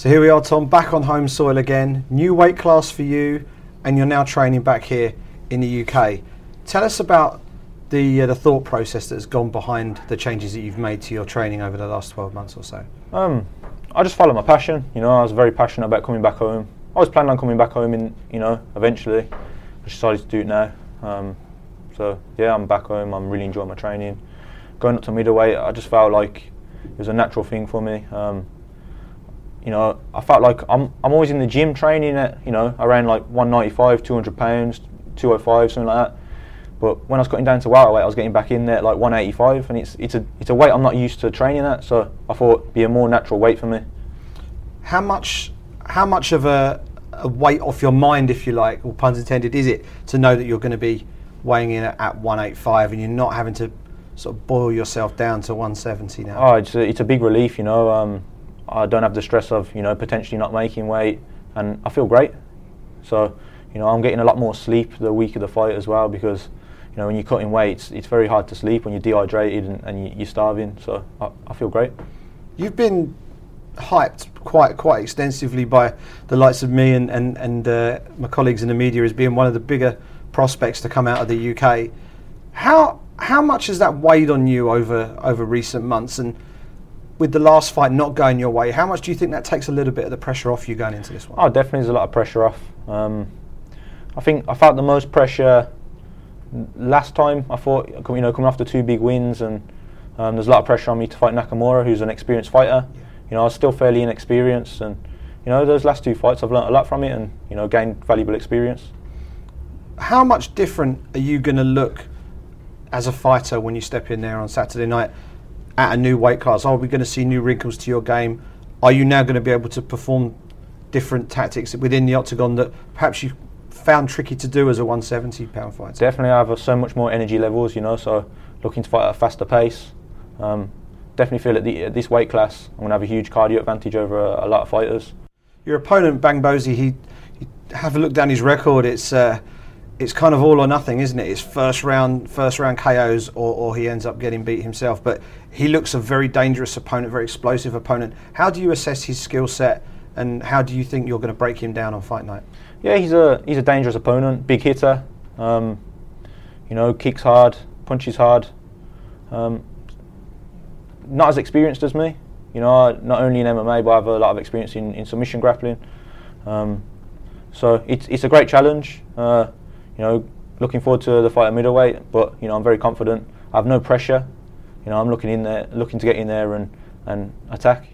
So here we are, Tom, back on home soil again. New weight class for you, and you're now training back here in the UK. Tell us about the uh, the thought process that has gone behind the changes that you've made to your training over the last 12 months or so. Um, I just follow my passion. You know, I was very passionate about coming back home. I was planning on coming back home in, you know, eventually. I decided to do it now. Um, so yeah, I'm back home. I'm really enjoying my training. Going up to middleweight, I just felt like it was a natural thing for me. Um, you know, I felt like I'm I'm always in the gym training at you know around like 195, 200 pounds, 205, something like that. But when I was cutting down to welterweight, I was getting back in there at like 185, and it's it's a it's a weight I'm not used to training at. So I thought it'd be a more natural weight for me. How much how much of a, a weight off your mind, if you like, or puns intended, is it to know that you're going to be weighing in at, at 185 and you're not having to sort of boil yourself down to 170 now? Oh, it's a, it's a big relief, you know. Um, I don't have the stress of you know potentially not making weight, and I feel great. So you know I'm getting a lot more sleep the week of the fight as well because you know when you're cutting weight, it's, it's very hard to sleep when you're dehydrated and, and you, are starving. So I, I feel great. You've been hyped quite quite extensively by the likes of me and and, and uh, my colleagues in the media as being one of the bigger prospects to come out of the UK. How how much has that weighed on you over over recent months and with the last fight not going your way, how much do you think that takes a little bit of the pressure off you going into this one? Oh, definitely, there's a lot of pressure off. Um, I think I felt the most pressure last time. I thought, you know, coming after two big wins, and um, there's a lot of pressure on me to fight Nakamura, who's an experienced fighter. Yeah. You know, I was still fairly inexperienced, and you know, those last two fights, I've learned a lot from it, and you know, gained valuable experience. How much different are you going to look as a fighter when you step in there on Saturday night? At a new weight class? Are we going to see new wrinkles to your game? Are you now going to be able to perform different tactics within the octagon that perhaps you found tricky to do as a 170 pound fighter? Definitely, I have so much more energy levels, you know, so looking to fight at a faster pace. Um, definitely feel at, the, at, this weight class, I'm going to have a huge cardio advantage over a, a lot of fighters. Your opponent, Bamgbose, he, he, have a look down his record. It's uh, it's kind of all or nothing, isn't it? It's first round, first round KOs, or, or he ends up getting beat himself. But he looks a very dangerous opponent, very explosive opponent. How do you assess his skill set, and how do you think you're going to break him down on fight night? Yeah, he's a he's a dangerous opponent, big hitter. Um, you know, kicks hard, punches hard. Um, not as experienced as me. You know, not only in MMA, but I have a lot of experience in, in submission grappling. Um, so it's it's a great challenge. Uh, you know, looking forward to the fight at middleweight, but you know, I'm very confident. I have no pressure. You know, I'm looking in there, looking to get in there and, and attack.